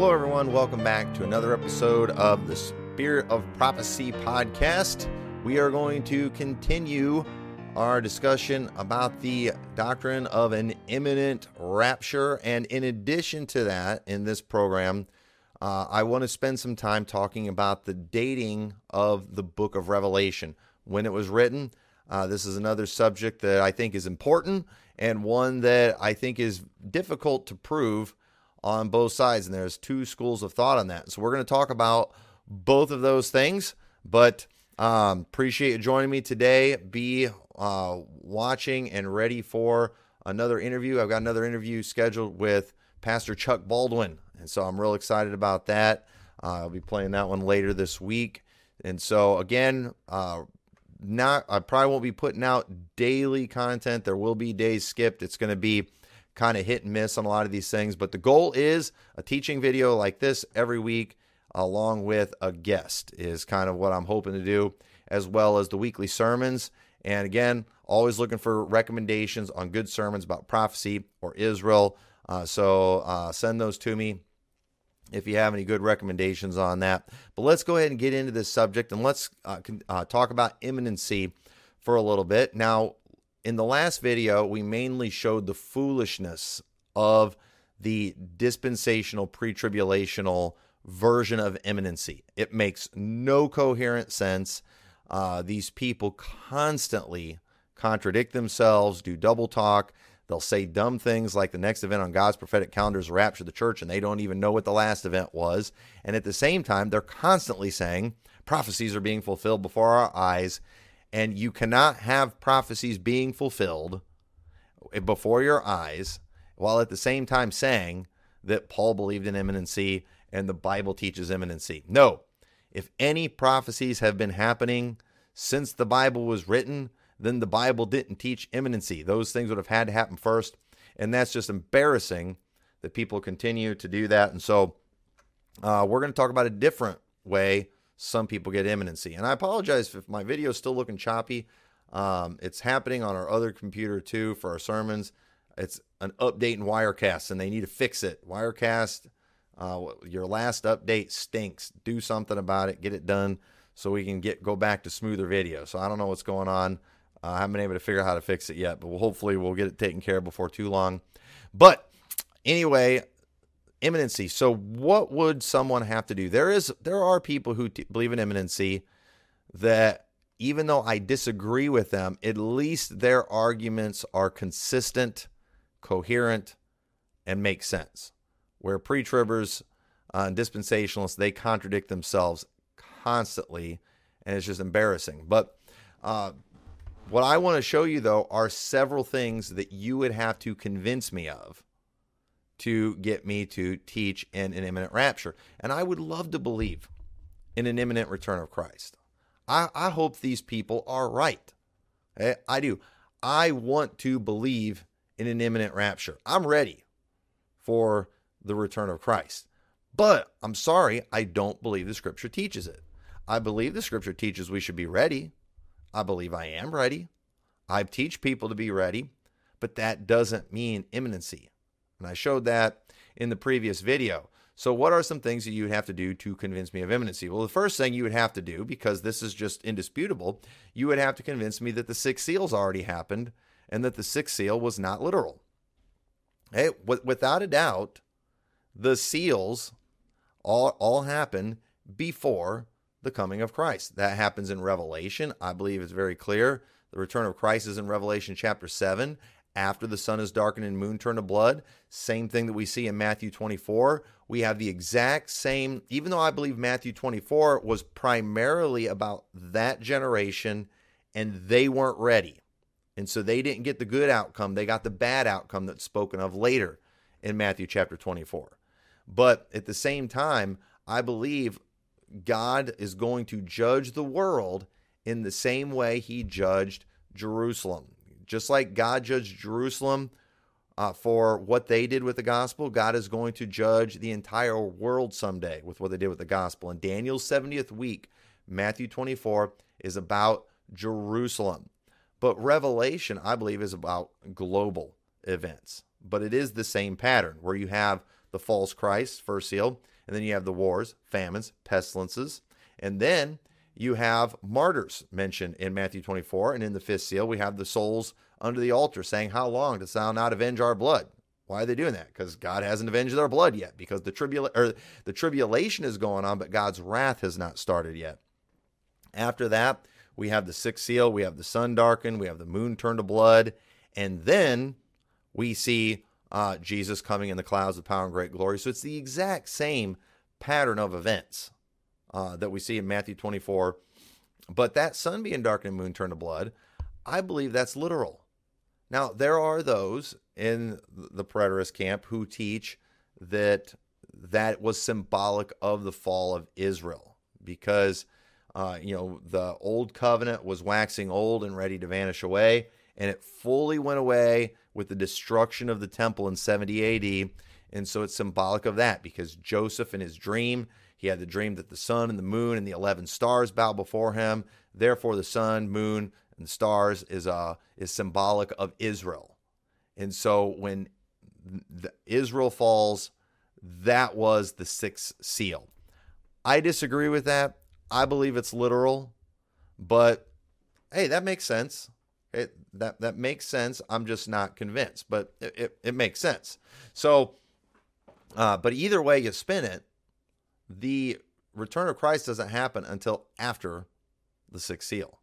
Hello, everyone. Welcome back to another episode of the Spirit of Prophecy podcast. We are going to continue our discussion about the doctrine of an imminent rapture. And in addition to that, in this program, uh, I want to spend some time talking about the dating of the book of Revelation, when it was written. Uh, this is another subject that I think is important and one that I think is difficult to prove on both sides. And there's two schools of thought on that. So we're going to talk about both of those things. But um, appreciate you joining me today. Be uh, watching and ready for another interview. I've got another interview scheduled with Pastor Chuck Baldwin. And so I'm real excited about that. Uh, I'll be playing that one later this week. And so, again, uh, not I probably won't be putting out daily content. There will be days skipped. It's going to be kind of hit and miss on a lot of these things, but the goal is a teaching video like this every week along with a guest is kind of what I'm hoping to do as well as the weekly sermons. And again, always looking for recommendations on good sermons about prophecy or Israel. Uh, so uh, send those to me if you have any good recommendations on that. But let's go ahead and get into this subject and let's uh, uh, talk about imminency for a little bit. Now, in the last video, we mainly showed the foolishness of the dispensational pre tribulational version of imminency. It makes no coherent sense. Uh, these people constantly contradict themselves, do double talk. They'll say dumb things like the next event on God's prophetic calendar is rapture of the church, and they don't even know what the last event was. And at the same time, they're constantly saying prophecies are being fulfilled before our eyes, and you cannot have prophecies being fulfilled before your eyes while at the same time saying that Paul believed in imminency and the Bible teaches imminency. No, if any prophecies have been happening since the Bible was written, then the Bible didn't teach imminency. Those things would have had to happen first. And that's just embarrassing that people continue to do that. And so uh, we're going to talk about a different way some people get imminency. And I apologize if my video is still looking choppy. Um, it's happening on our other computer too for our sermons. It's an update in Wirecast, and they need to fix it. Wirecast, uh, your last update stinks. Do something about it. Get it done so we can get go back to smoother video. So I don't know what's going on. Uh, I haven't been able to figure out how to fix it yet, but we'll, hopefully we'll get it taken care of before too long. But anyway, imminency. So what would someone have to do? There is there are people who t- believe in imminency that even though I disagree with them, at least their arguments are consistent, coherent, and make sense. Where pre-tribbers uh, and dispensationalists they contradict themselves constantly, and it's just embarrassing. But uh, what I want to show you, though, are several things that you would have to convince me of to get me to teach in an imminent rapture. And I would love to believe in an imminent return of Christ. I, I hope these people are right. Eh, I do. I want to believe in an imminent rapture. I'm ready for the return of Christ. But I'm sorry, I don't believe the scripture teaches it. I believe the scripture teaches we should be ready. I believe I am ready. I teach people to be ready, but that doesn't mean imminency. And I showed that in the previous video. So, what are some things that you would have to do to convince me of imminency? Well, the first thing you would have to do, because this is just indisputable, you would have to convince me that the six seals already happened and that the sixth seal was not literal. Hey, without a doubt, the seals all, all happen before the coming of Christ. That happens in Revelation. I believe it's very clear. The return of Christ is in Revelation chapter 7 after the sun is darkened and moon turned to blood. Same thing that we see in Matthew 24. We have the exact same, even though I believe Matthew 24 was primarily about that generation and they weren't ready. And so they didn't get the good outcome. They got the bad outcome that's spoken of later in Matthew chapter 24. But at the same time, I believe God is going to judge the world in the same way he judged Jerusalem. Just like God judged Jerusalem uh, for what they did with the gospel, God is going to judge the entire world someday with what they did with the gospel. And Daniel's 70th week, Matthew 24, is about Jerusalem. But Revelation, I believe, is about global events. But it is the same pattern where you have the false Christ, first seal, And then you have the wars, famines, pestilences. And then you have martyrs mentioned in Matthew 24. And in the fifth seal, we have the souls under the altar saying, How long dost thou not avenge our blood? Why are they doing that? Because God hasn't avenged their blood yet. Because the tribula- or the tribulation is going on, but God's wrath has not started yet. After that, we have the sixth seal, we have the sun darkened, we have the moon turned to blood, and then we see uh, Jesus coming in the clouds with power and great glory. So it's the exact same pattern of events uh, that we see in Matthew 24. But that sun being darkened and moon turned to blood, I believe that's literal. Now, there are those in the preterist camp who teach that that was symbolic of the fall of Israel because, uh, you know, the old covenant was waxing old and ready to vanish away, and it fully went away with the destruction of the temple in 70 AD. And so it's symbolic of that because Joseph in his dream, he had the dream that the sun and the moon and the 11 stars bow before him. Therefore, the sun, moon, and stars is uh is symbolic of Israel. And so when Israel falls, that was the sixth seal. I disagree with that. I believe it's literal, but hey, that makes sense. It that that makes sense. I'm just not convinced, but it, it, it makes sense. So, uh, but either way you spin it, the return of Christ doesn't happen until after the sixth seal,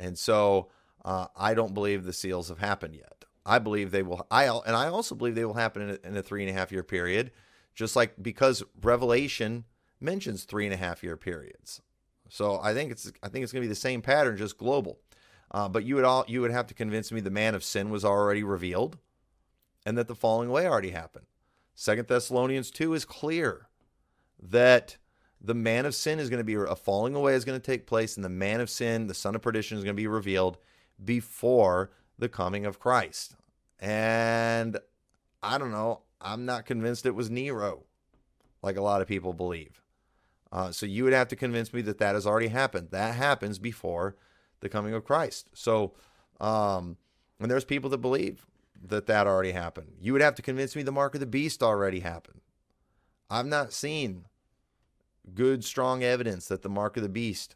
and so uh, I don't believe the seals have happened yet. I believe they will. I and I also believe they will happen in a, in a three and a half year period, just like because Revelation mentions three and a half year periods. So I think it's I think it's going to be the same pattern, just global. Uh, but you would all you would have to convince me the man of sin was already revealed, and that the falling away already happened. Second Thessalonians two is clear that the man of sin is going to be a falling away is going to take place, and the man of sin, the son of perdition, is going to be revealed before the coming of Christ. And I don't know. I'm not convinced it was Nero, like a lot of people believe. Uh, so you would have to convince me that that has already happened. That happens before the coming of Christ. So, um, and there's people that believe that that already happened. You would have to convince me the mark of the beast already happened. I've not seen good, strong evidence that the mark of the beast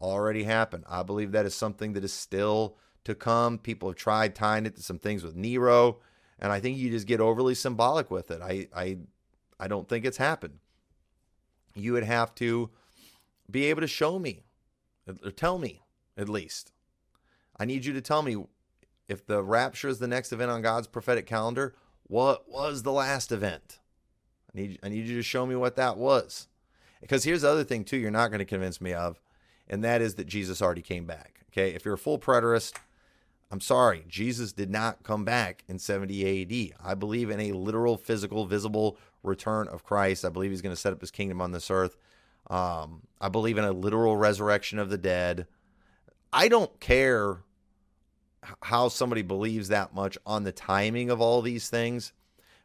already happened. I believe that is something that is still to come. People have tried tying it to some things with Nero, and I think you just get overly symbolic with it. I I I don't think it's happened. You would have to be able to show me or tell me at least. I need you to tell me if the rapture is the next event on God's prophetic calendar, what was the last event? I need I need you to show me what that was. Because here's the other thing too you're not going to convince me of, and that is that Jesus already came back. Okay? If you're a full preterist, I'm sorry, Jesus did not come back in 70 AD. I believe in a literal, physical, visible return of Christ. I believe he's going to set up his kingdom on this earth. Um, I believe in a literal resurrection of the dead. I don't care how somebody believes that much on the timing of all these things,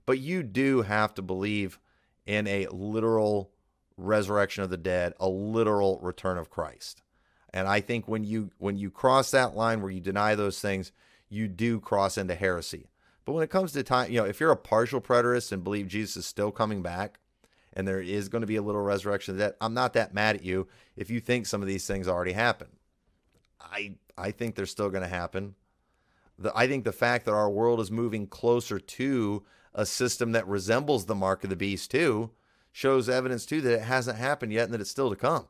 but you do have to believe in a literal resurrection of the dead, a literal return of Christ. And I think when you when you cross that line where you deny those things, you do cross into heresy. But when it comes to time, you know, if you're a partial preterist and believe Jesus is still coming back and there is going to be a little resurrection of that, I'm not that mad at you if you think some of these things already happened. I I think they're still going to happen. The, I think the fact that our world is moving closer to a system that resembles the mark of the beast too shows evidence too that it hasn't happened yet and that it's still to come.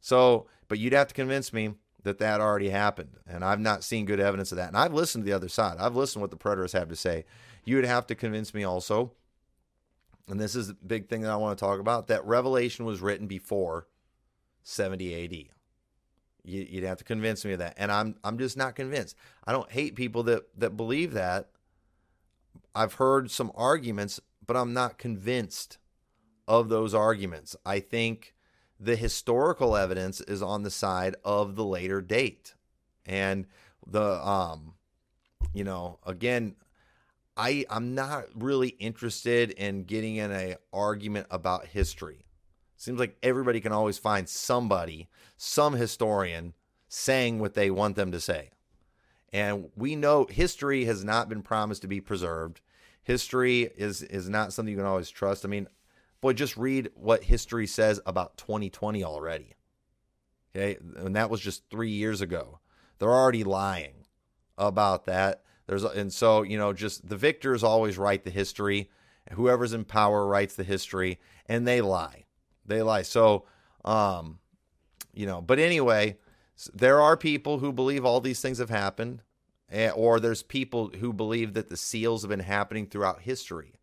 So, but you'd have to convince me that that already happened, and I've not seen good evidence of that. And I've listened to the other side. I've listened to what the preterists have to say. You would have to convince me also, and this is a big thing that I want to talk about, that Revelation was written before 70 AD. You, would have to convince me of that, and I'm I'm just not convinced. I don't hate people that that believe that. I've heard some arguments, but I'm not convinced of those arguments. I think the historical evidence is on the side of the later date, and the um, you know, again, I I'm not really interested in getting in a argument about history. Seems like everybody can always find somebody, some historian, saying what they want them to say. And we know history has not been promised to be preserved. History is is not something you can always trust. I mean, Boy, just read what history says about 2020 already. Okay. And that was just three years ago. They're already lying about that. There's and so you know just the victors always write the history. Whoever's in power writes the history, and they lie. They lie. So, um, you know. But anyway, there are people who believe all these things have happened, eh, or there's people who believe that the seals have been happening throughout history.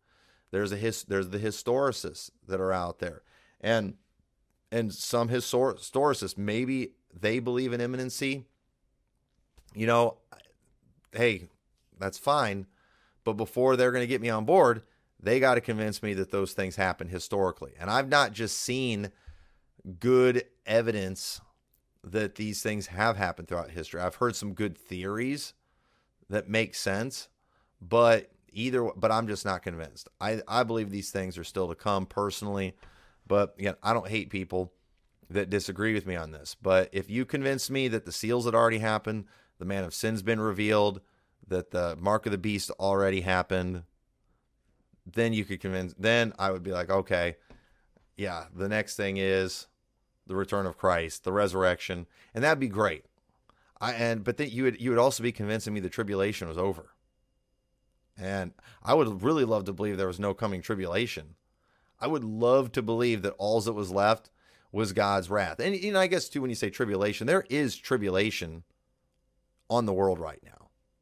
There's a his, there's the historicists that are out there, and and some historicists maybe they believe in imminency. You know, hey, that's fine. But before they're going to get me on board, they got to convince me that those things happen historically. And I've not just seen good evidence that these things have happened throughout history. I've heard some good theories that make sense, but either but I'm just not convinced. I I believe these things are still to come personally, but again, I don't hate people that disagree with me on this. But if you convince me that the seals had already happened, the man of sin's been revealed, that the mark of the beast already happened, then you could convince. Then I would be like, okay, yeah, the next thing is the return of Christ, the resurrection, and that'd be great. I and but then you would you would also be convincing me the tribulation was over. And I would really love to believe there was no coming tribulation. I would love to believe that all that was left was God's wrath. And you know, I guess too when you say tribulation, there is tribulation on the world right now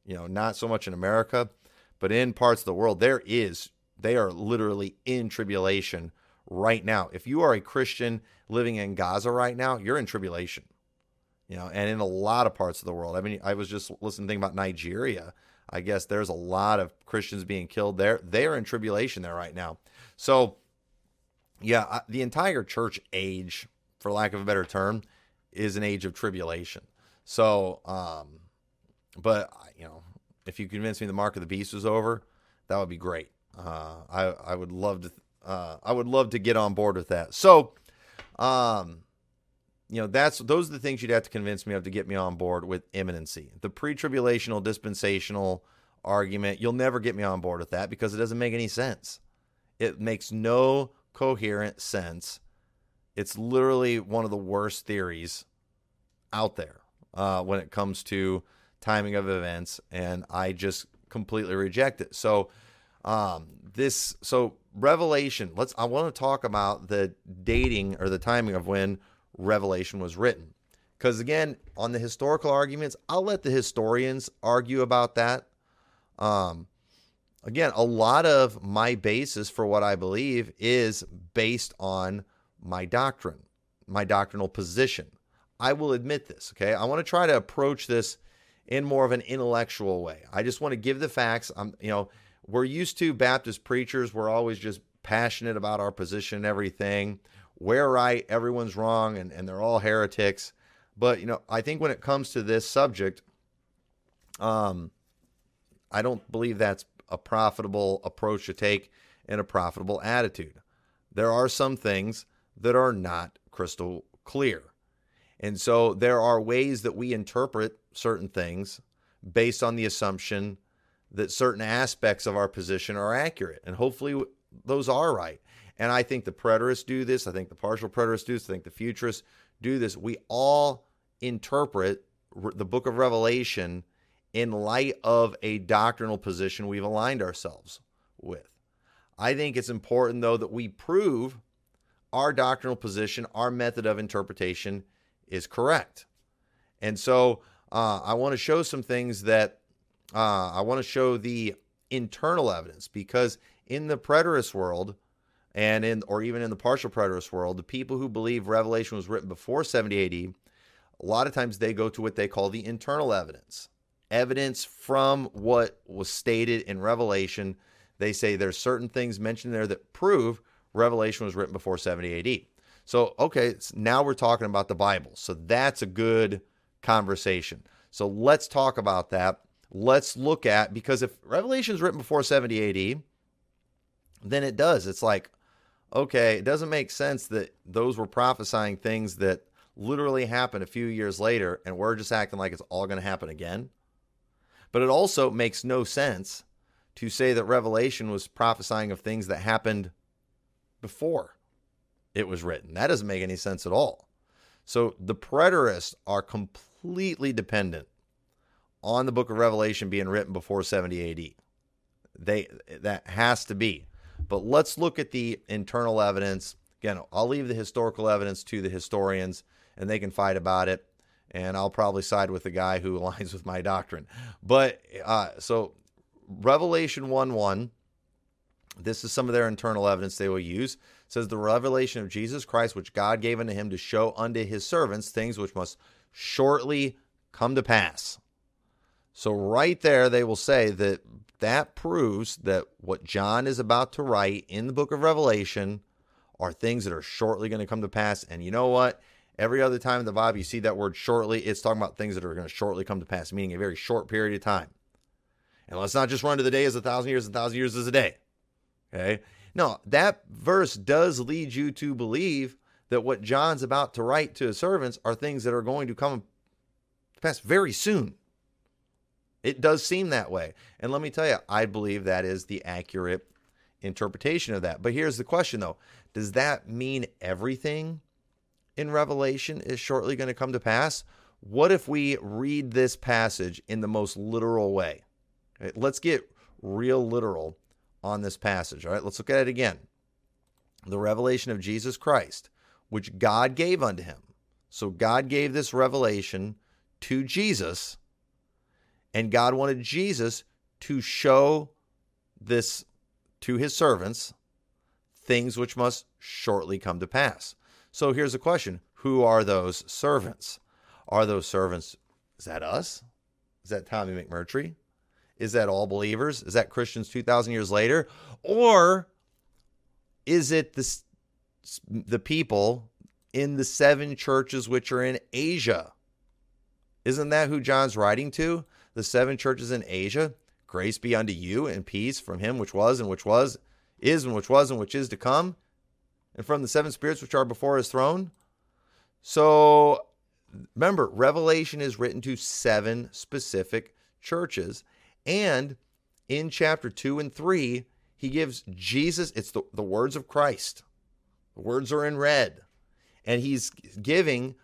you know, not so much in America, but in parts of the world, there is, they are literally in tribulation right now. If you are a Christian living in Gaza right now, you're in tribulation, you know, and in a lot of parts of the world. I mean, I was just listening to about Nigeria. I guess there's a lot of Christians being killed there. They are in tribulation there right now. So, yeah, the entire church age, for lack of a better term, is an age of tribulation. So, um, but you know, if you convince me the mark of the beast was over, that would be great. Uh, I I would love to uh, I would love to get on board with that. So, um, you know, that's those are the things you'd have to convince me of to get me on board with imminency. The pre-tribulational dispensational argument, you'll never get me on board with that because it doesn't make any sense. It makes no coherent sense. It's literally one of the worst theories out there uh, when it comes to timing of events, and I just completely reject it. So, um, this so Revelation. Let's. I want to talk about the dating or the timing of when Revelation was written, because again, on the historical arguments, I'll let the historians argue about that. Um, again, a lot of my basis for what I believe is based on my doctrine, my doctrinal position. I will admit this, okay? I want to try to approach this in more of an intellectual way. I just want to give the facts. I'm, you know, we're used to Baptist preachers. We're always just passionate about our position and everything. We're right, everyone's wrong, and, and they're all heretics. But, you know, I think when it comes to this subject, um, I don't believe that's a profitable approach to take and a profitable attitude. There are some things that are not crystal clear. And so there are ways that we interpret certain things based on the assumption that certain aspects of our position are accurate. And hopefully those are right. And I think the preterists do this. I think the partial preterists do this. I think the futurists do this. We all interpret the book of Revelation in light of a doctrinal position we've aligned ourselves with. I think it's important, though, that we prove our doctrinal position, our method of interpretation is correct. And so uh, I want to show some things that uh, I want to show the internal evidence because in the preterist world and in or even in the partial preterist world, the people who believe Revelation was written before 70 AD, a lot of times they go to what they call the internal evidence. Evidence from what was stated in Revelation. They say there's certain things mentioned there that prove Revelation was written before 70 AD. So, okay, now we're talking about the Bible. So that's a good conversation. So let's talk about that. Let's look at because if Revelation is written before 70 AD, then it does. It's like, okay, it doesn't make sense that those were prophesying things that literally happened a few years later and we're just acting like it's all going to happen again. But it also makes no sense to say that Revelation was prophesying of things that happened before it was written. That doesn't make any sense at all. So the preterists are completely dependent on the book of Revelation being written before 70 AD. They that has to be. But let's look at the internal evidence. Again, I'll leave the historical evidence to the historians and they can fight about it. And I'll probably side with the guy who aligns with my doctrine. But uh, so Revelation 1 1, this is some of their internal evidence they will use. Says the revelation of Jesus Christ, which God gave unto him to show unto his servants things which must shortly come to pass. So, right there, they will say that that proves that what John is about to write in the book of Revelation are things that are shortly going to come to pass. And you know what? Every other time in the Bible you see that word shortly, it's talking about things that are going to shortly come to pass, meaning a very short period of time. And let's not just run to the day as a thousand years, a thousand years is a day. Okay? No, that verse does lead you to believe that what John's about to write to his servants are things that are going to come to pass very soon. It does seem that way. And let me tell you, I believe that is the accurate interpretation of that. But here's the question though Does that mean everything in Revelation is shortly going to come to pass? What if we read this passage in the most literal way? Right, let's get real literal on this passage. All right, let's look at it again. The revelation of Jesus Christ, which God gave unto him. So God gave this revelation to Jesus and God wanted Jesus to show this to his servants things which must shortly come to pass. So here's a question Who are those servants? Are those servants, is that us? Is that Tommy McMurtry? Is that all believers? Is that Christians 2,000 years later? Or is it the, the people in the seven churches which are in Asia? Isn't that who John's writing to? The seven churches in Asia. Grace be unto you and peace from him which was and which was, is and which was and which is to come, and from the seven spirits which are before his throne. So remember, Revelation is written to seven specific churches. And in chapter 2 and 3, he gives Jesus, it's the, the words of Christ. The words are in red. And he's giving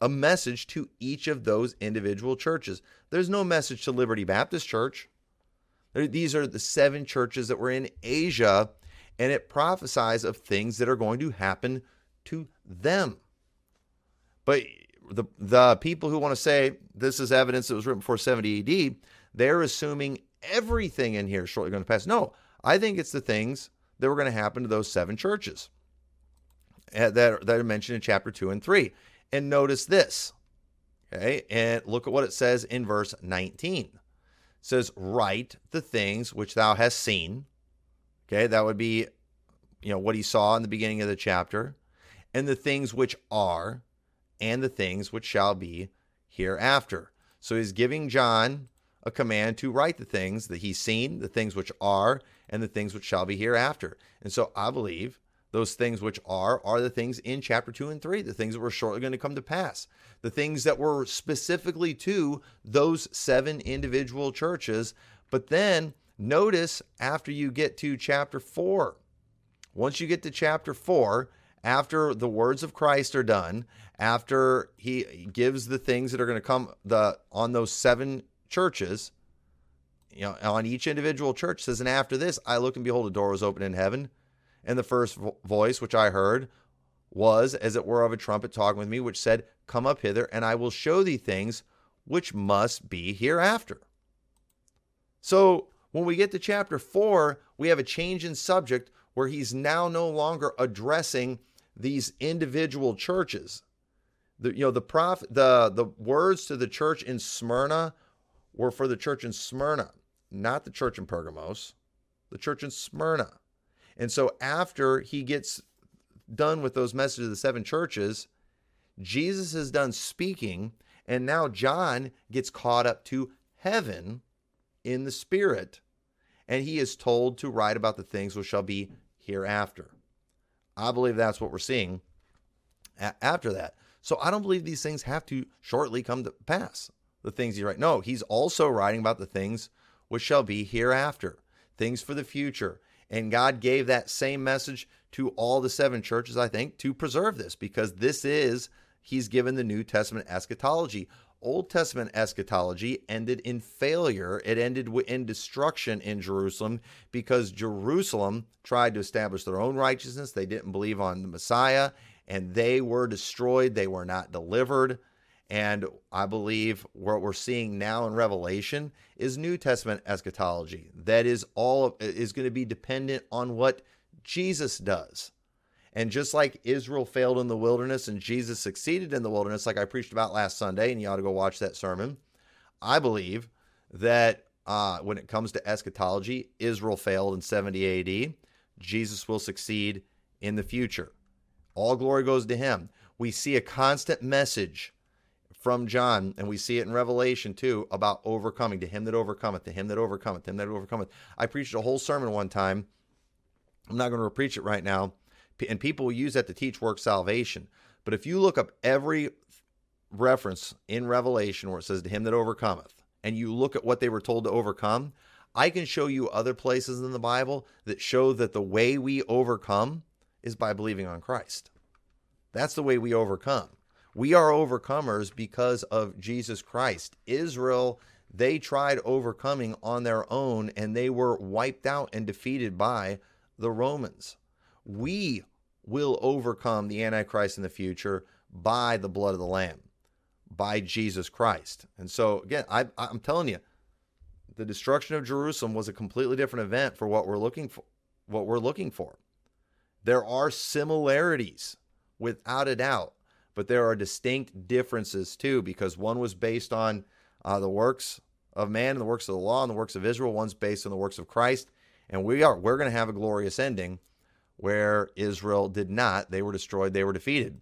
a message to each of those individual churches. There's no message to Liberty Baptist Church. These are the seven churches that were in Asia, and it prophesies of things that are going to happen to them. But the, the people who want to say this is evidence that was written before 70 AD, they're assuming everything in here is shortly going to pass. No, I think it's the things that were going to happen to those seven churches eh, that, that are mentioned in chapter 2 and 3. And notice this. Okay, and look at what it says in verse 19. It says, Write the things which thou hast seen. Okay, that would be, you know, what he saw in the beginning of the chapter, and the things which are, and the things which shall be hereafter. So he's giving John a command to write the things that he's seen, the things which are, and the things which shall be hereafter. And so I believe those things which are, are the things in chapter 2 and 3, the things that were shortly going to come to pass, the things that were specifically to those seven individual churches. But then notice after you get to chapter 4, once you get to chapter 4, after the words of Christ are done, after he gives the things that are going to come the on those seven churches, you know, on each individual church says, and after this, I look and behold, a door was open in heaven and the first voice which I heard was, as it were, of a trumpet talking with me, which said, Come up hither, and I will show thee things which must be hereafter. So when we get to chapter 4, we have a change in subject where he's now no longer addressing these individual churches. The, you know, the prof, the, the words to the church in Smyrna were for the church in Smyrna, not the church in Pergamos, the church in Smyrna. And so after he gets done with those messages of the seven churches, Jesus is done speaking, and now John gets caught up to heaven in the spirit, and he is told to write about the things which shall be hereafter. I believe that's what we're seeing after that. So I don't believe these things have to shortly come to pass. The things he writes. No, he's also writing about the things which shall be hereafter, things for the future. And God gave that same message to all the seven churches, I think, to preserve this because this is, He's given the New Testament eschatology. Old Testament eschatology ended in failure. It ended in destruction in Jerusalem because Jerusalem tried to establish their own righteousness. They didn't believe on the Messiah and they were destroyed. They were not delivered. And I believe what we're seeing now in Revelation is New Testament eschatology. That is all is going to be dependent on what Jesus does. And just like Israel failed in the wilderness and Jesus succeeded in the wilderness, like I preached about last Sunday, and you ought to go watch that sermon, I believe that uh, when it comes to eschatology, Israel failed in 70 AD. Jesus will succeed in the future. All glory goes to him. We see a constant message from John, and we see it in Revelation too, about overcoming. To him that overcometh, to him that overcometh, him that overcometh. I preached a whole sermon one time. I'm not going to preach it right now. And people use that to teach work salvation. But if you look up every reference in Revelation where it says, to him that overcometh, and you look at what they were told to overcome, I can show you other places in the Bible that show that the way we overcome is by believing on Christ. That's the way we overcome. We are overcomers because of Jesus Christ. Israel, they tried overcoming on their own and they were wiped out and defeated by the Romans. We will overcome the Antichrist in the future by the blood of the Lamb, by Jesus Christ. And so, again, I, I'm telling you, the destruction of Jerusalem was a completely different event for what we're looking for. What we're looking for. There are similarities, without a doubt, but there are distinct differences too, because one was based on uh, the works of man and the works of the law and the works of Israel. One's based on the works of Christ, and we are we're going to have a glorious ending where Israel did not. They were destroyed. They were defeated.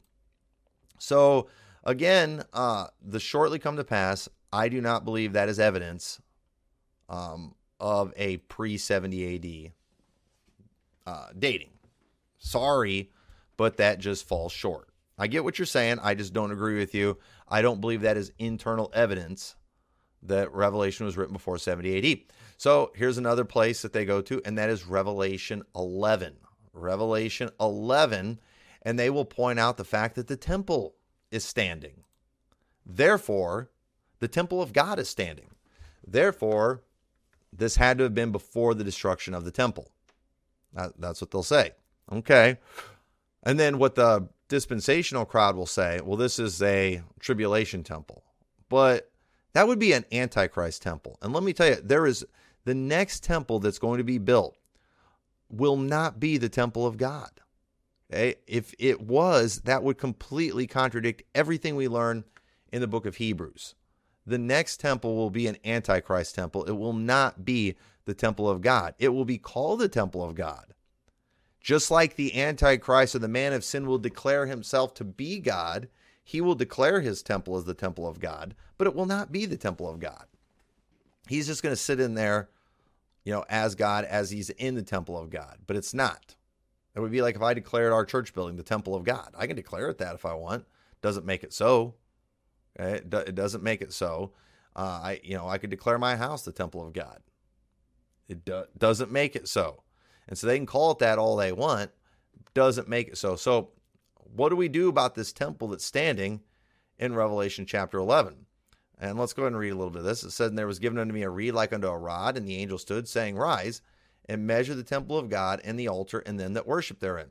So again, uh, the shortly come to pass. I do not believe that is evidence um, of a pre 70 AD uh, dating. Sorry, but that just falls short. I get what you're saying. I just don't agree with you. I don't believe that is internal evidence that Revelation was written before 70 AD. So here's another place that they go to, and that is Revelation 11. Revelation 11, and they will point out the fact that the temple is standing. Therefore, the temple of God is standing. Therefore, this had to have been before the destruction of the temple. that's what they'll say. Okay. And then what the dispensational crowd will say, well, this is a tribulation temple. But that would be an antichrist temple. And let me tell you, there is the next temple that's going to be built will not be the temple of God. Okay? If it was, that would completely contradict everything we learn in the book of Hebrews. The next temple will be an antichrist temple. It will not be the temple of God. It will be called the temple of God. Just like the Antichrist or the man of sin will declare himself to be God, he will declare his temple as the temple of God, but it will not be the temple of God. He's just going to sit in there, you know, as God, as he's in the temple of God, but it's not. It would be like if I declared our church building the temple of God. I can declare it that if I want. Doesn't make it so. Okay? It doesn't make it so. Uh, I, you know, I could declare my house the temple of God. It do- doesn't make it so. And so they can call it that all they want, doesn't make it so. So, what do we do about this temple that's standing in Revelation chapter 11? And let's go ahead and read a little bit of this. It says, And there was given unto me a reed like unto a rod, and the angel stood, saying, Rise and measure the temple of God and the altar and them that worship therein.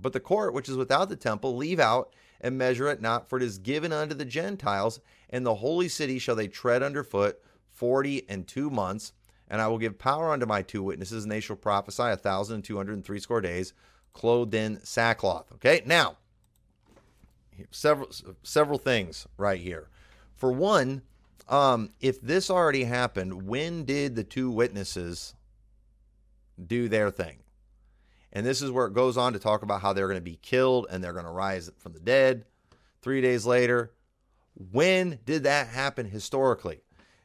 But the court which is without the temple, leave out and measure it not, for it is given unto the Gentiles, and the holy city shall they tread under foot forty and two months. And I will give power unto my two witnesses, and they shall prophesy a thousand and two hundred and three score days, clothed in sackcloth. Okay, now several several things right here. For one, um, if this already happened, when did the two witnesses do their thing? And this is where it goes on to talk about how they're going to be killed and they're going to rise from the dead three days later. When did that happen historically?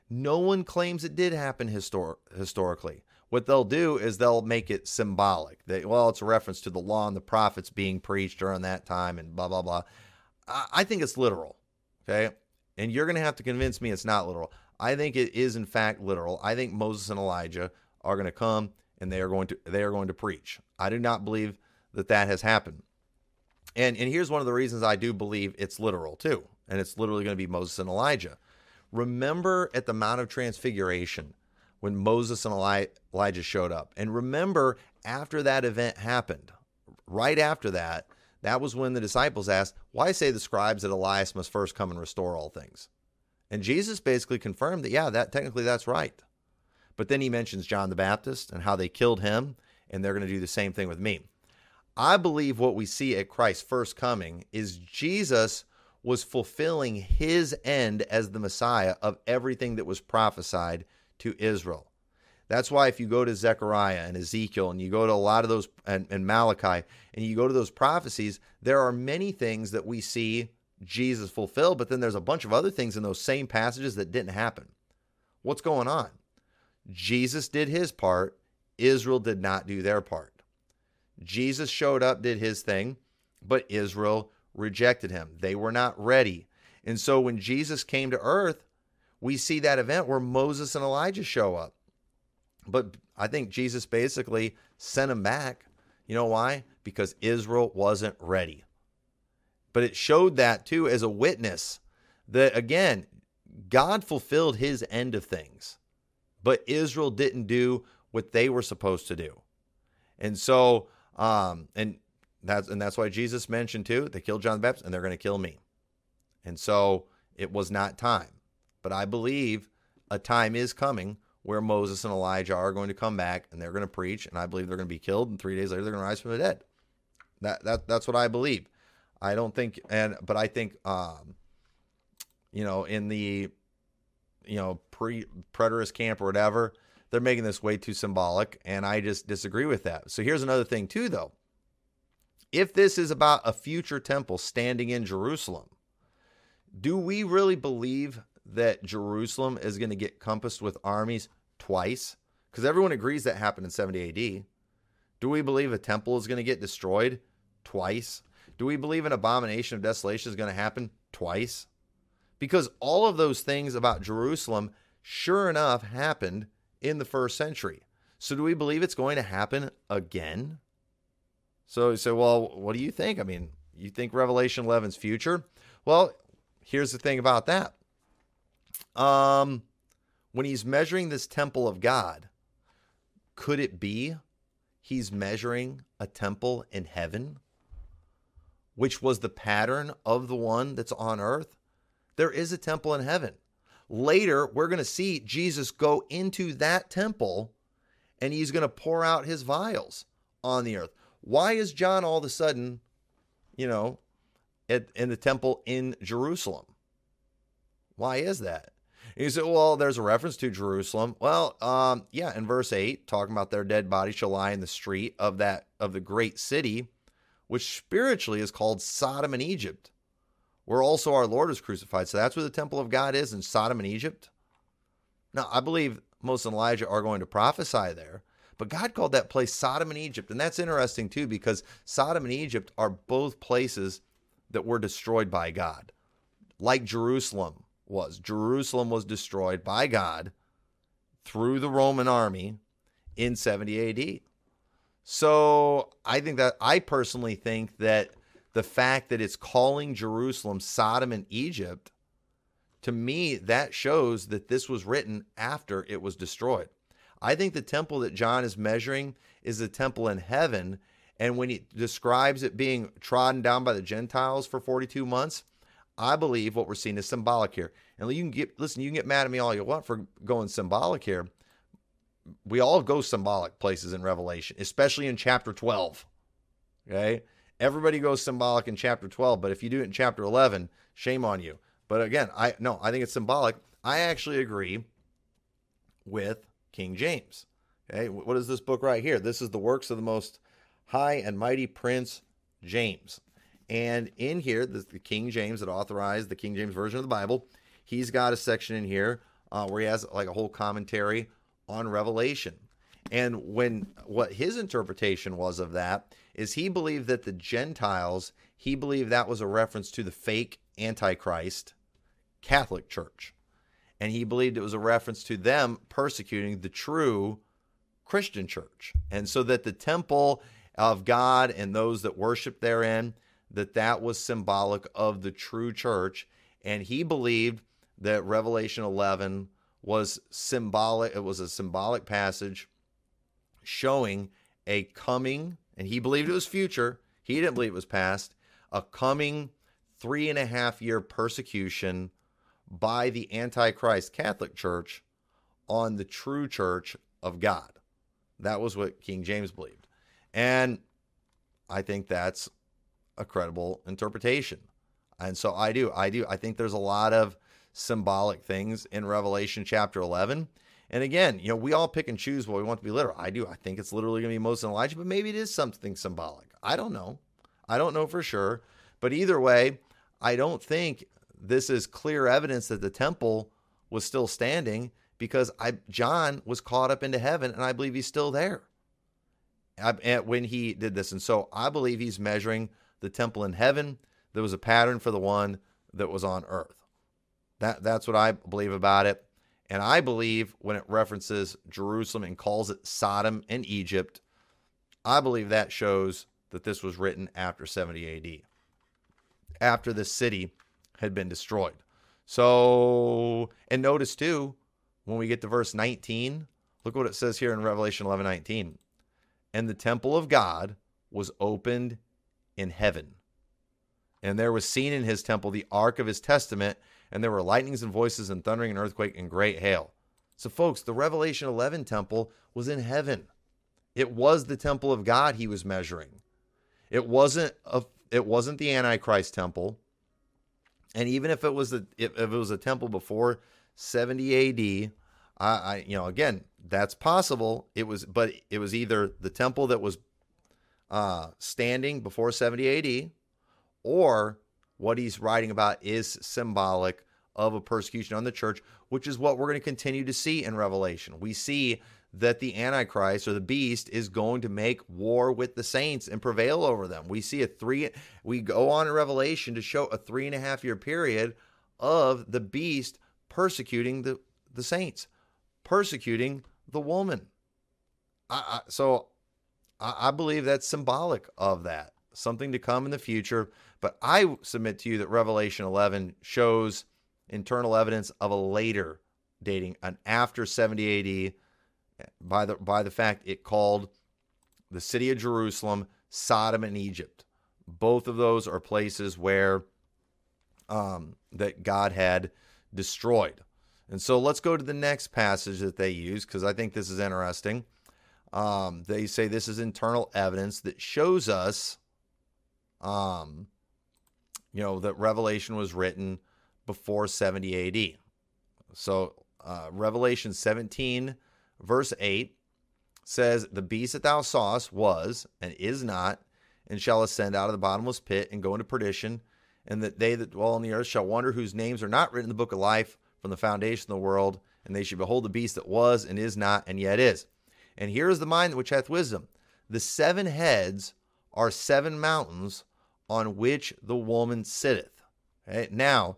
No one claims it did happen histor- historically. What they'll do is they'll make it symbolic. They, well, it's a reference to the law and the prophets being preached during that time and blah, blah, blah. I, I think it's literal. Okay. And you're going to have to convince me it's not literal. I think it is, in fact, literal. I think Moses and Elijah are going to come and they are going to they are going to preach. I do not believe that that has happened. And and here's one of the reasons I do believe it's literal too, and it's literally going to be Moses and Elijah. Remember at the Mount of Transfiguration when Moses and Elijah showed up. And remember after that event happened, right after that, that was when the disciples asked, Why say the scribes that Elias must first come and restore all things? And Jesus basically confirmed that, yeah, that technically that's right. But then he mentions John the Baptist and how they killed him, and they're going to do the same thing with me. I believe what we see at Christ's first coming is Jesus was fulfilling his end as the Messiah of everything that was prophesied to Israel. That's why if you go to Zechariah and Ezekiel and you go to a lot of those and, and, Malachi and you go to those prophecies, there are many things that we see Jesus fulfill, but then there's a bunch of other things in those same passages that didn't happen. What's going on? Jesus did his part, Israel did not do their part. Jesus showed up, did his thing, but Israel rejected him. They were not ready. And so when Jesus came to earth, we see that event where Moses and Elijah show up. But I think Jesus basically sent him back. You know why? Because Israel wasn't ready. But it showed that too as a witness that, again, God fulfilled his end of things, but Israel didn't do what they were supposed to do. And so, um, and that's and that's why Jesus mentioned too, they killed John the Baptist and they're going to kill me. And so it was not time. But I believe a time is coming where Moses and Elijah are going to come back and they're going to preach, and I believe they're going to be killed, and three days later they're going to rise from the dead. That that that's what I believe. I don't think, and but I think, um, you know, in the, you know, pre preterist camp or whatever, they're making this way too symbolic, and I just disagree with that. So here's another thing too, though. If this is about a future temple standing in Jerusalem, do we really believe that Jerusalem is going to get compassed with armies twice? Because everyone agrees that happened in 70 AD. Do we believe a temple is going to get destroyed twice? Do we believe an abomination of desolation is going to happen twice? Because all of those things about Jerusalem, sure enough, happened in the first century. So do we believe it's going to happen again? So you say, well, what do you think? I mean, you think Revelation 11's future? Well, here's the thing about that. Um, when he's measuring this temple of God, could it be he's measuring a temple in heaven, which was the pattern of the one that's on earth? There is a temple in heaven. Later, we're going to see Jesus go into that temple and he's going to pour out his vials on the earth. Why is John all of a sudden, you know, at, in the temple in Jerusalem? Why is that? And you well, there's a reference to Jerusalem. Well, um, yeah, in verse 8, talking about their dead body shall lie in the street of that of the great city, which spiritually is called Sodom and Egypt, where also our Lord was crucified. So that's where the temple of God is in Sodom and Egypt. Now, I believe Moses and Elijah are going to prophesy there, but God called that place Sodom and Egypt. And that's interesting too, because Sodom and Egypt are both places that were destroyed by God, like Jerusalem was Jerusalem was destroyed by God through the Roman army in 70 AD. So I think that I personally think that the fact that it's calling Jerusalem Sodom and Egypt, to me, that shows that this was written after it was destroyed. I think the temple that John is measuring is the temple in heaven. And when he describes it being trodden down by the Gentiles for 42 months, I believe what we're seeing is symbolic here. And you can get listen, you can get mad at me all you want for going symbolic here. We all go symbolic places in Revelation, especially in chapter 12. Okay? Everybody goes symbolic in chapter 12, but if you do it in chapter 11, shame on you. But again, I no, I think it's symbolic. I actually agree with King James. Okay? What is this book right here? This is the works of the most high and mighty prince James. And in here, the, the King James that authorized the King James version of the Bible, he's got a section in here uh, where he has like a whole commentary on Revelation. And when what his interpretation was of that is he believed that the Gentiles, he believed that was a reference to the fake Antichrist Catholic Church. And he believed it was a reference to them persecuting the true Christian church. And so that the temple of God and those that worship therein, that that was symbolic of the true church. And he believed that Revelation 11 was symbolic, it was a symbolic passage showing a coming, and he believed it was future. He didn't believe it was past, a coming three and a half year persecution by the Antichrist Catholic Church on the true church of God. That was what King James believed. And I think that's a credible interpretation. And so I do. I do. I think there's a lot of symbolic things in Revelation chapter 11. And again, you know, we all pick and choose what we want to be literal. I do. I think it's literally going to be Moses and Elijah, but maybe it is something symbolic. I don't know. I don't know for sure. But either way, I don't think this is clear evidence that the temple was still standing because I John was caught up into heaven and I believe he's still there eh, when he did this. And so I believe he's measuring the temple in heaven. There was a pattern for the one that was on earth. That that's what I believe about it. And I believe when it references Jerusalem and calls it Sodom and Egypt, I believe that shows that this was written after 70 AD, after the city had been destroyed. So, and notice too, when we get to verse 19, look what it says here in Revelation 11 19. And the temple of God was opened in heaven. And there was seen in his temple the ark of his testament, and there were lightnings and voices and thundering and earthquake and great hail. So, folks, the Revelation 11 temple was in heaven. It was the temple of God he was measuring. It wasn't a, it wasn't the Antichrist temple. And even if it was a if, if it was a temple before 70 AD, I, I you know again that's possible. It was, but it was either the temple that was uh, standing before 70 AD, or what he's writing about is symbolic of a persecution on the church, which is what we're going to continue to see in Revelation. We see that the Antichrist or the beast is going to make war with the saints and prevail over them. We see a three, we go on in Revelation to show a three and a half year period of the beast persecuting the, the saints, persecuting the woman. I, I, so I, I believe that's symbolic of that, something to come in the future. But I submit to you that Revelation 11 shows internal evidence of a later dating, an after 70 AD, by the by the fact it called the city of Jerusalem Sodom and Egypt. Both of those are places where um, that God had destroyed. And so let's go to the next passage that they use because I think this is interesting. Um, they say this is internal evidence that shows us, um, you know, that Revelation was written before 70 AD. So uh, Revelation 17, verse 8 says, The beast that thou sawest was and is not, and shall ascend out of the bottomless pit and go into perdition, and that they that dwell on the earth shall wonder whose names are not written in the book of life from the foundation of the world, and they shall behold the beast that was and is not and yet is. And here is the mind which hath wisdom. The seven heads are seven mountains on which the woman sitteth. Okay? Now,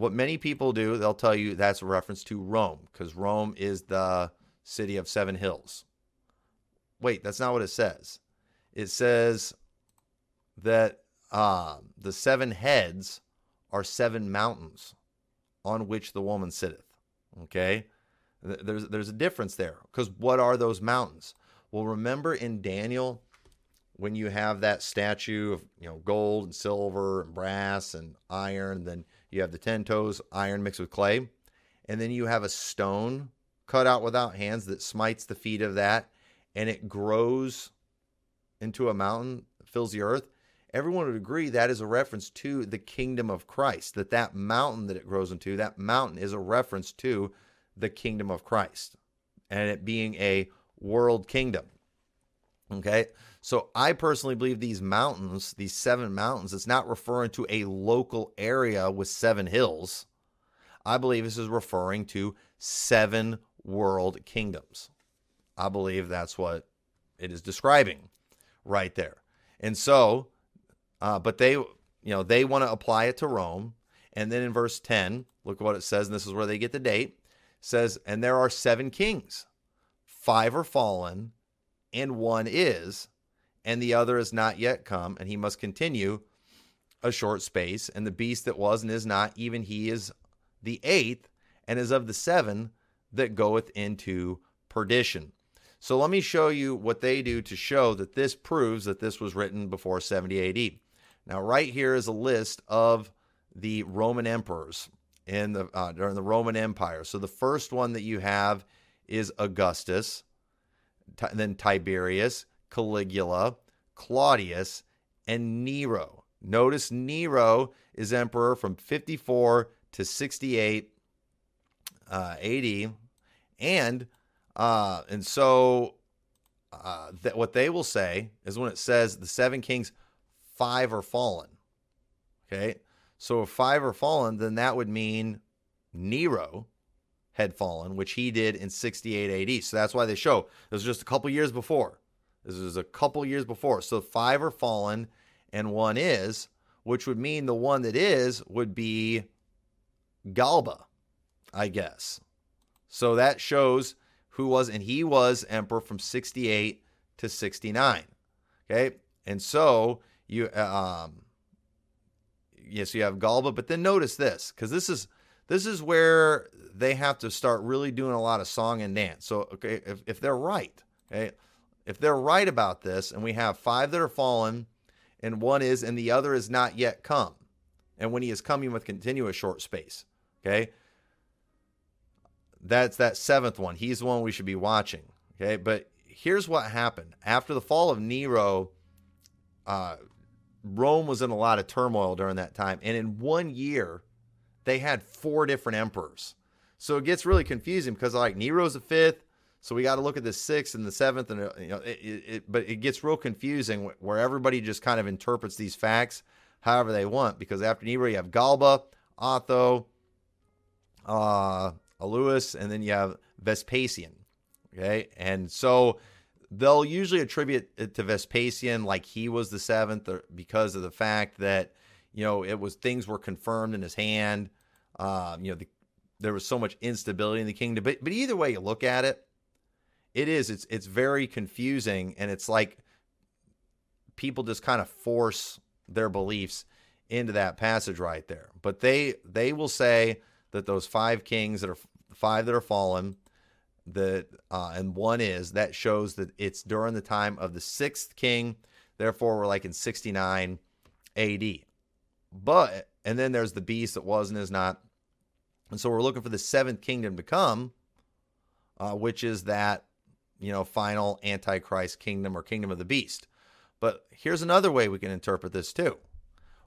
what many people do, they'll tell you that's a reference to Rome, because Rome is the city of seven hills. Wait, that's not what it says. It says that uh, the seven heads are seven mountains on which the woman sitteth. Okay? There's there's a difference there because what are those mountains? Well, remember in Daniel when you have that statue of you know gold and silver and brass and iron, then you have the ten toes iron mixed with clay, and then you have a stone cut out without hands that smites the feet of that, and it grows into a mountain, fills the earth everyone would agree that is a reference to the kingdom of Christ, that that mountain that it grows into, that mountain is a reference to the kingdom of Christ and it being a world kingdom. Okay. So I personally believe these mountains, these seven mountains, it's not referring to a local area with seven hills. I believe this is referring to seven world kingdoms. I believe that's what it is describing right there. And so uh, but they, you know, they want to apply it to Rome. And then in verse 10, look at what it says, and this is where they get the date. says, and there are seven kings, five are fallen, and one is, and the other has not yet come, and he must continue a short space. And the beast that was and is not, even he is the eighth, and is of the seven that goeth into perdition. So let me show you what they do to show that this proves that this was written before 70 AD. Now, right here is a list of the Roman emperors in the uh, during the Roman Empire. So the first one that you have is Augustus, t- then Tiberius, Caligula, Claudius, and Nero. Notice Nero is emperor from 54 to 68 uh, AD, and uh, and so uh, that what they will say is when it says the seven kings, five are fallen. Okay, so if five are fallen, then that would mean Nero had fallen, which he did in 68 AD. So that's why they show this was just a couple years before. This is a couple years before. So five are fallen and one is, which would mean the one that is would be Galba, I guess. So that shows who was, and he was emperor from 68 to 69. Okay. And so you, um, yes, you have Galba, but then notice this, because this is, this is where they have to start really doing a lot of song and dance. So, okay, if, if they're right, okay, if they're right about this, and we have five that are fallen, and one is, and the other is not yet come, and when he is coming with continuous short space, okay, that's that seventh one. He's the one we should be watching, okay. But here's what happened after the fall of Nero. Uh, Rome was in a lot of turmoil during that time, and in one year, they had four different emperors. So it gets really confusing because like Nero's the fifth, so we got to look at the sixth and the seventh, and uh, you know, it, it, but it gets real confusing where everybody just kind of interprets these facts however they want. Because after Nero, you have Galba, Otho, uh, and then you have Vespasian. Okay, and so they'll usually attribute it to Vespasian, like he was the seventh, because of the fact that you know it was things were confirmed in his hand. Um, you know, the, there was so much instability in the kingdom. But but either way you look at it, it is it's it's very confusing, and it's like people just kind of force their beliefs into that passage right there. But they they will say that those five kings that are five that are fallen that uh, and one is that shows that it's during the time of the sixth king therefore we're like in 69 ad but and then there's the beast that was and is not and so we're looking for the seventh kingdom to come uh, which is that you know final antichrist kingdom or kingdom of the beast but here's another way we can interpret this too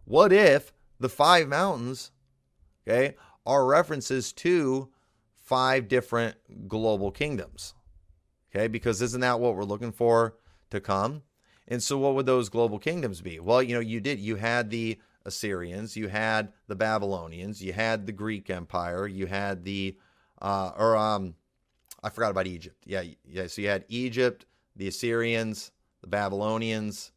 what if the five mountains okay are references to five different global kingdoms. Okay, because isn't that what we're looking for to come? And so, what would those global kingdoms be? Well, you know, you did, you had the Assyrians, you had the Babylonians, you had the Greek Empire, you had the, uh, or, um, I forgot about Egypt. Yeah, yeah. So you had Egypt, the Assyrians, the Babylonians,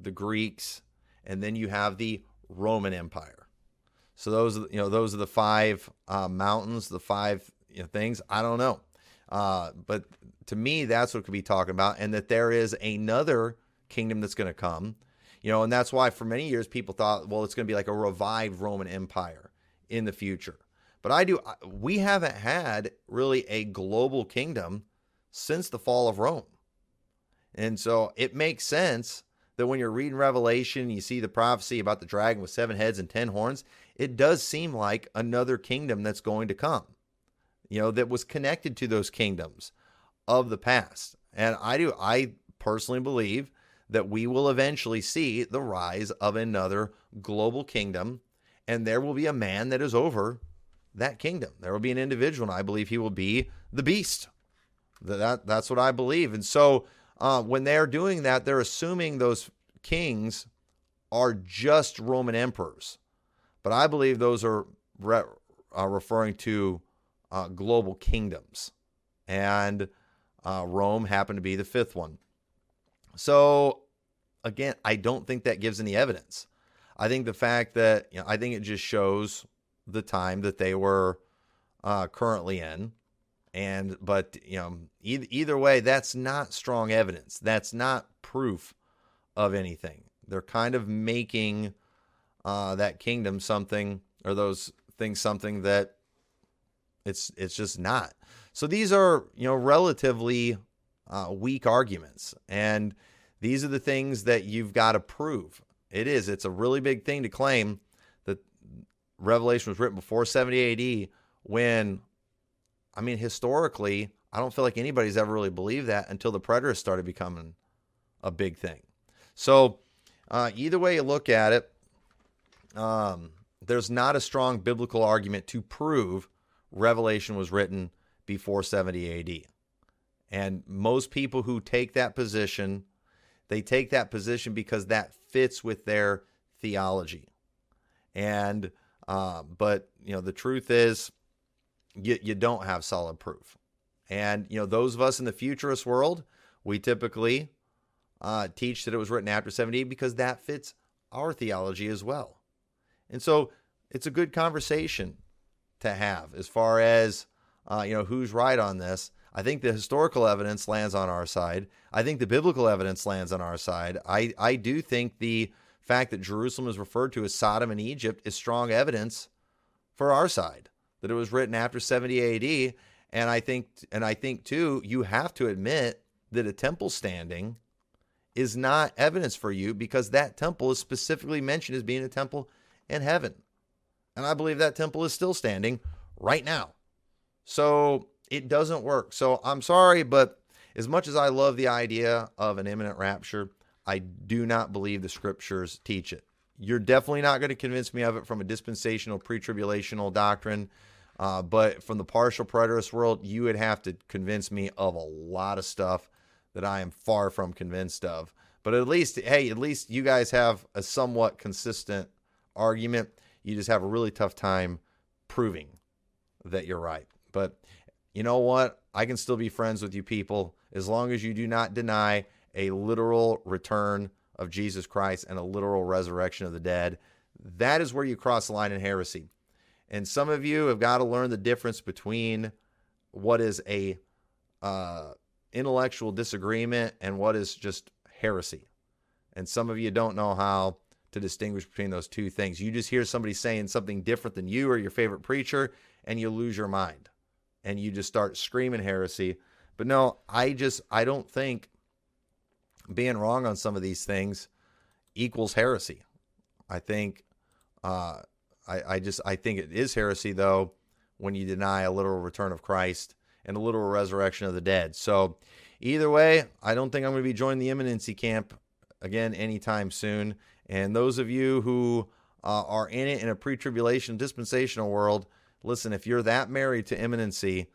the Greeks, and then you have the Roman Empire. So those, are, you know, those are the five uh, mountains, the five you know, things. I don't know. Uh, but to me, that's what could be talking about, and that there is another kingdom that's going to come. You know, and that's why for many years people thought, well, it's going to be like a revived Roman Empire in the future. But I do, we haven't had really a global kingdom since the fall of Rome. And so it makes sense that when you're reading Revelation, you see the prophecy about the dragon with seven heads and ten horns, it does seem like another kingdom that's going to come you know, that was connected to those kingdoms of the past. And I do, I personally believe that we will eventually see the rise of another global kingdom, and there will be a man that is over that kingdom. There will be an individual, and I believe he will be the beast. That, that's what I believe. And so uh, when they're doing that, they're assuming those kings are just Roman emperors. But I believe those are re- uh, referring to uh, global kingdoms. And uh, Rome happened to be the fifth one. So, again, I don't think that gives any evidence. I think the fact that, you know, I think it just shows the time that they were uh, currently in. And but you know either, either way, that's not strong evidence. That's not proof of anything. They're kind of making uh, that kingdom something or those things something that it's it's just not. So these are you know relatively uh, weak arguments, and these are the things that you've got to prove. It is. It's a really big thing to claim Revelation was written before 70 AD when, I mean, historically, I don't feel like anybody's ever really believed that until the preterists started becoming a big thing. So, uh, either way you look at it, um, there's not a strong biblical argument to prove Revelation was written before 70 AD. And most people who take that position, they take that position because that fits with their theology. And uh, but you know the truth is, you you don't have solid proof. And you know those of us in the futurist world, we typically uh, teach that it was written after 70 because that fits our theology as well. And so it's a good conversation to have as far as uh, you know who's right on this. I think the historical evidence lands on our side. I think the biblical evidence lands on our side. I, I do think the fact that Jerusalem is referred to as Sodom and Egypt is strong evidence for our side that it was written after 70 AD. And I think and I think too, you have to admit that a temple standing is not evidence for you because that temple is specifically mentioned as being a temple in heaven. And I believe that temple is still standing right now. So it doesn't work. So I'm sorry, but as much as I love the idea of an imminent rapture, I do not believe the scriptures teach it. You're definitely not going to convince me of it from a dispensational, pre tribulational doctrine. Uh, but from the partial preterist world, you would have to convince me of a lot of stuff that I am far from convinced of. But at least, hey, at least you guys have a somewhat consistent argument. You just have a really tough time proving that you're right. But you know what? I can still be friends with you people as long as you do not deny a literal return of Jesus Christ and a literal resurrection of the dead. That is where you cross the line in heresy. And some of you have got to learn the difference between what is a uh, intellectual disagreement and what is just heresy. And some of you don't know how to distinguish between those two things. You just hear somebody saying something different than you or your favorite preacher, and you lose your mind and you just start screaming heresy. But no, I just, I don't think being wrong on some of these things equals heresy. I think, uh, I, I just, I think it is heresy though when you deny a literal return of Christ and a literal resurrection of the dead. So, either way, I don't think I'm going to be joining the imminency camp again anytime soon. And those of you who uh, are in it in a pre tribulation dispensational world, listen, if you're that married to imminency,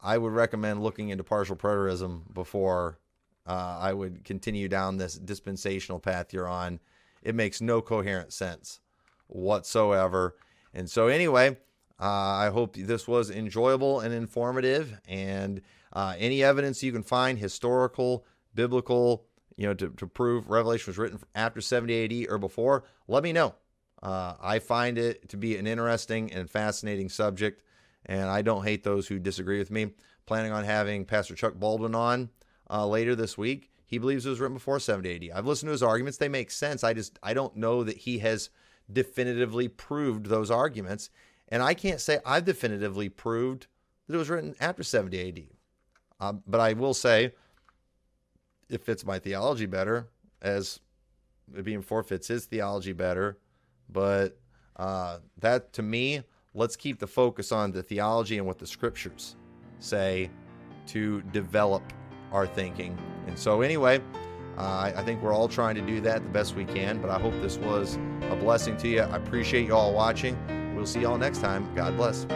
I would recommend looking into partial preterism before uh, I would continue down this dispensational path you're on. It makes no coherent sense whatsoever. And so, anyway, uh, I hope this was enjoyable and informative. And uh, any evidence you can find, historical, biblical, you know, to, to prove Revelation was written after 70 AD or before, let me know. Uh, I find it to be an interesting and fascinating subject, and I don't hate those who disagree with me. Planning on having Pastor Chuck Baldwin on uh, later this week. He believes it was written before 70 AD. I've listened to his arguments; they make sense. I just I don't know that he has definitively proved those arguments, and I can't say I've definitively proved that it was written after 70 AD. Uh, but I will say it fits my theology better, as it being forfeits his theology better. But uh, that to me, let's keep the focus on the theology and what the scriptures say to develop our thinking. And so, anyway, uh, I think we're all trying to do that the best we can. But I hope this was a blessing to you. I appreciate you all watching. We'll see y'all next time. God bless.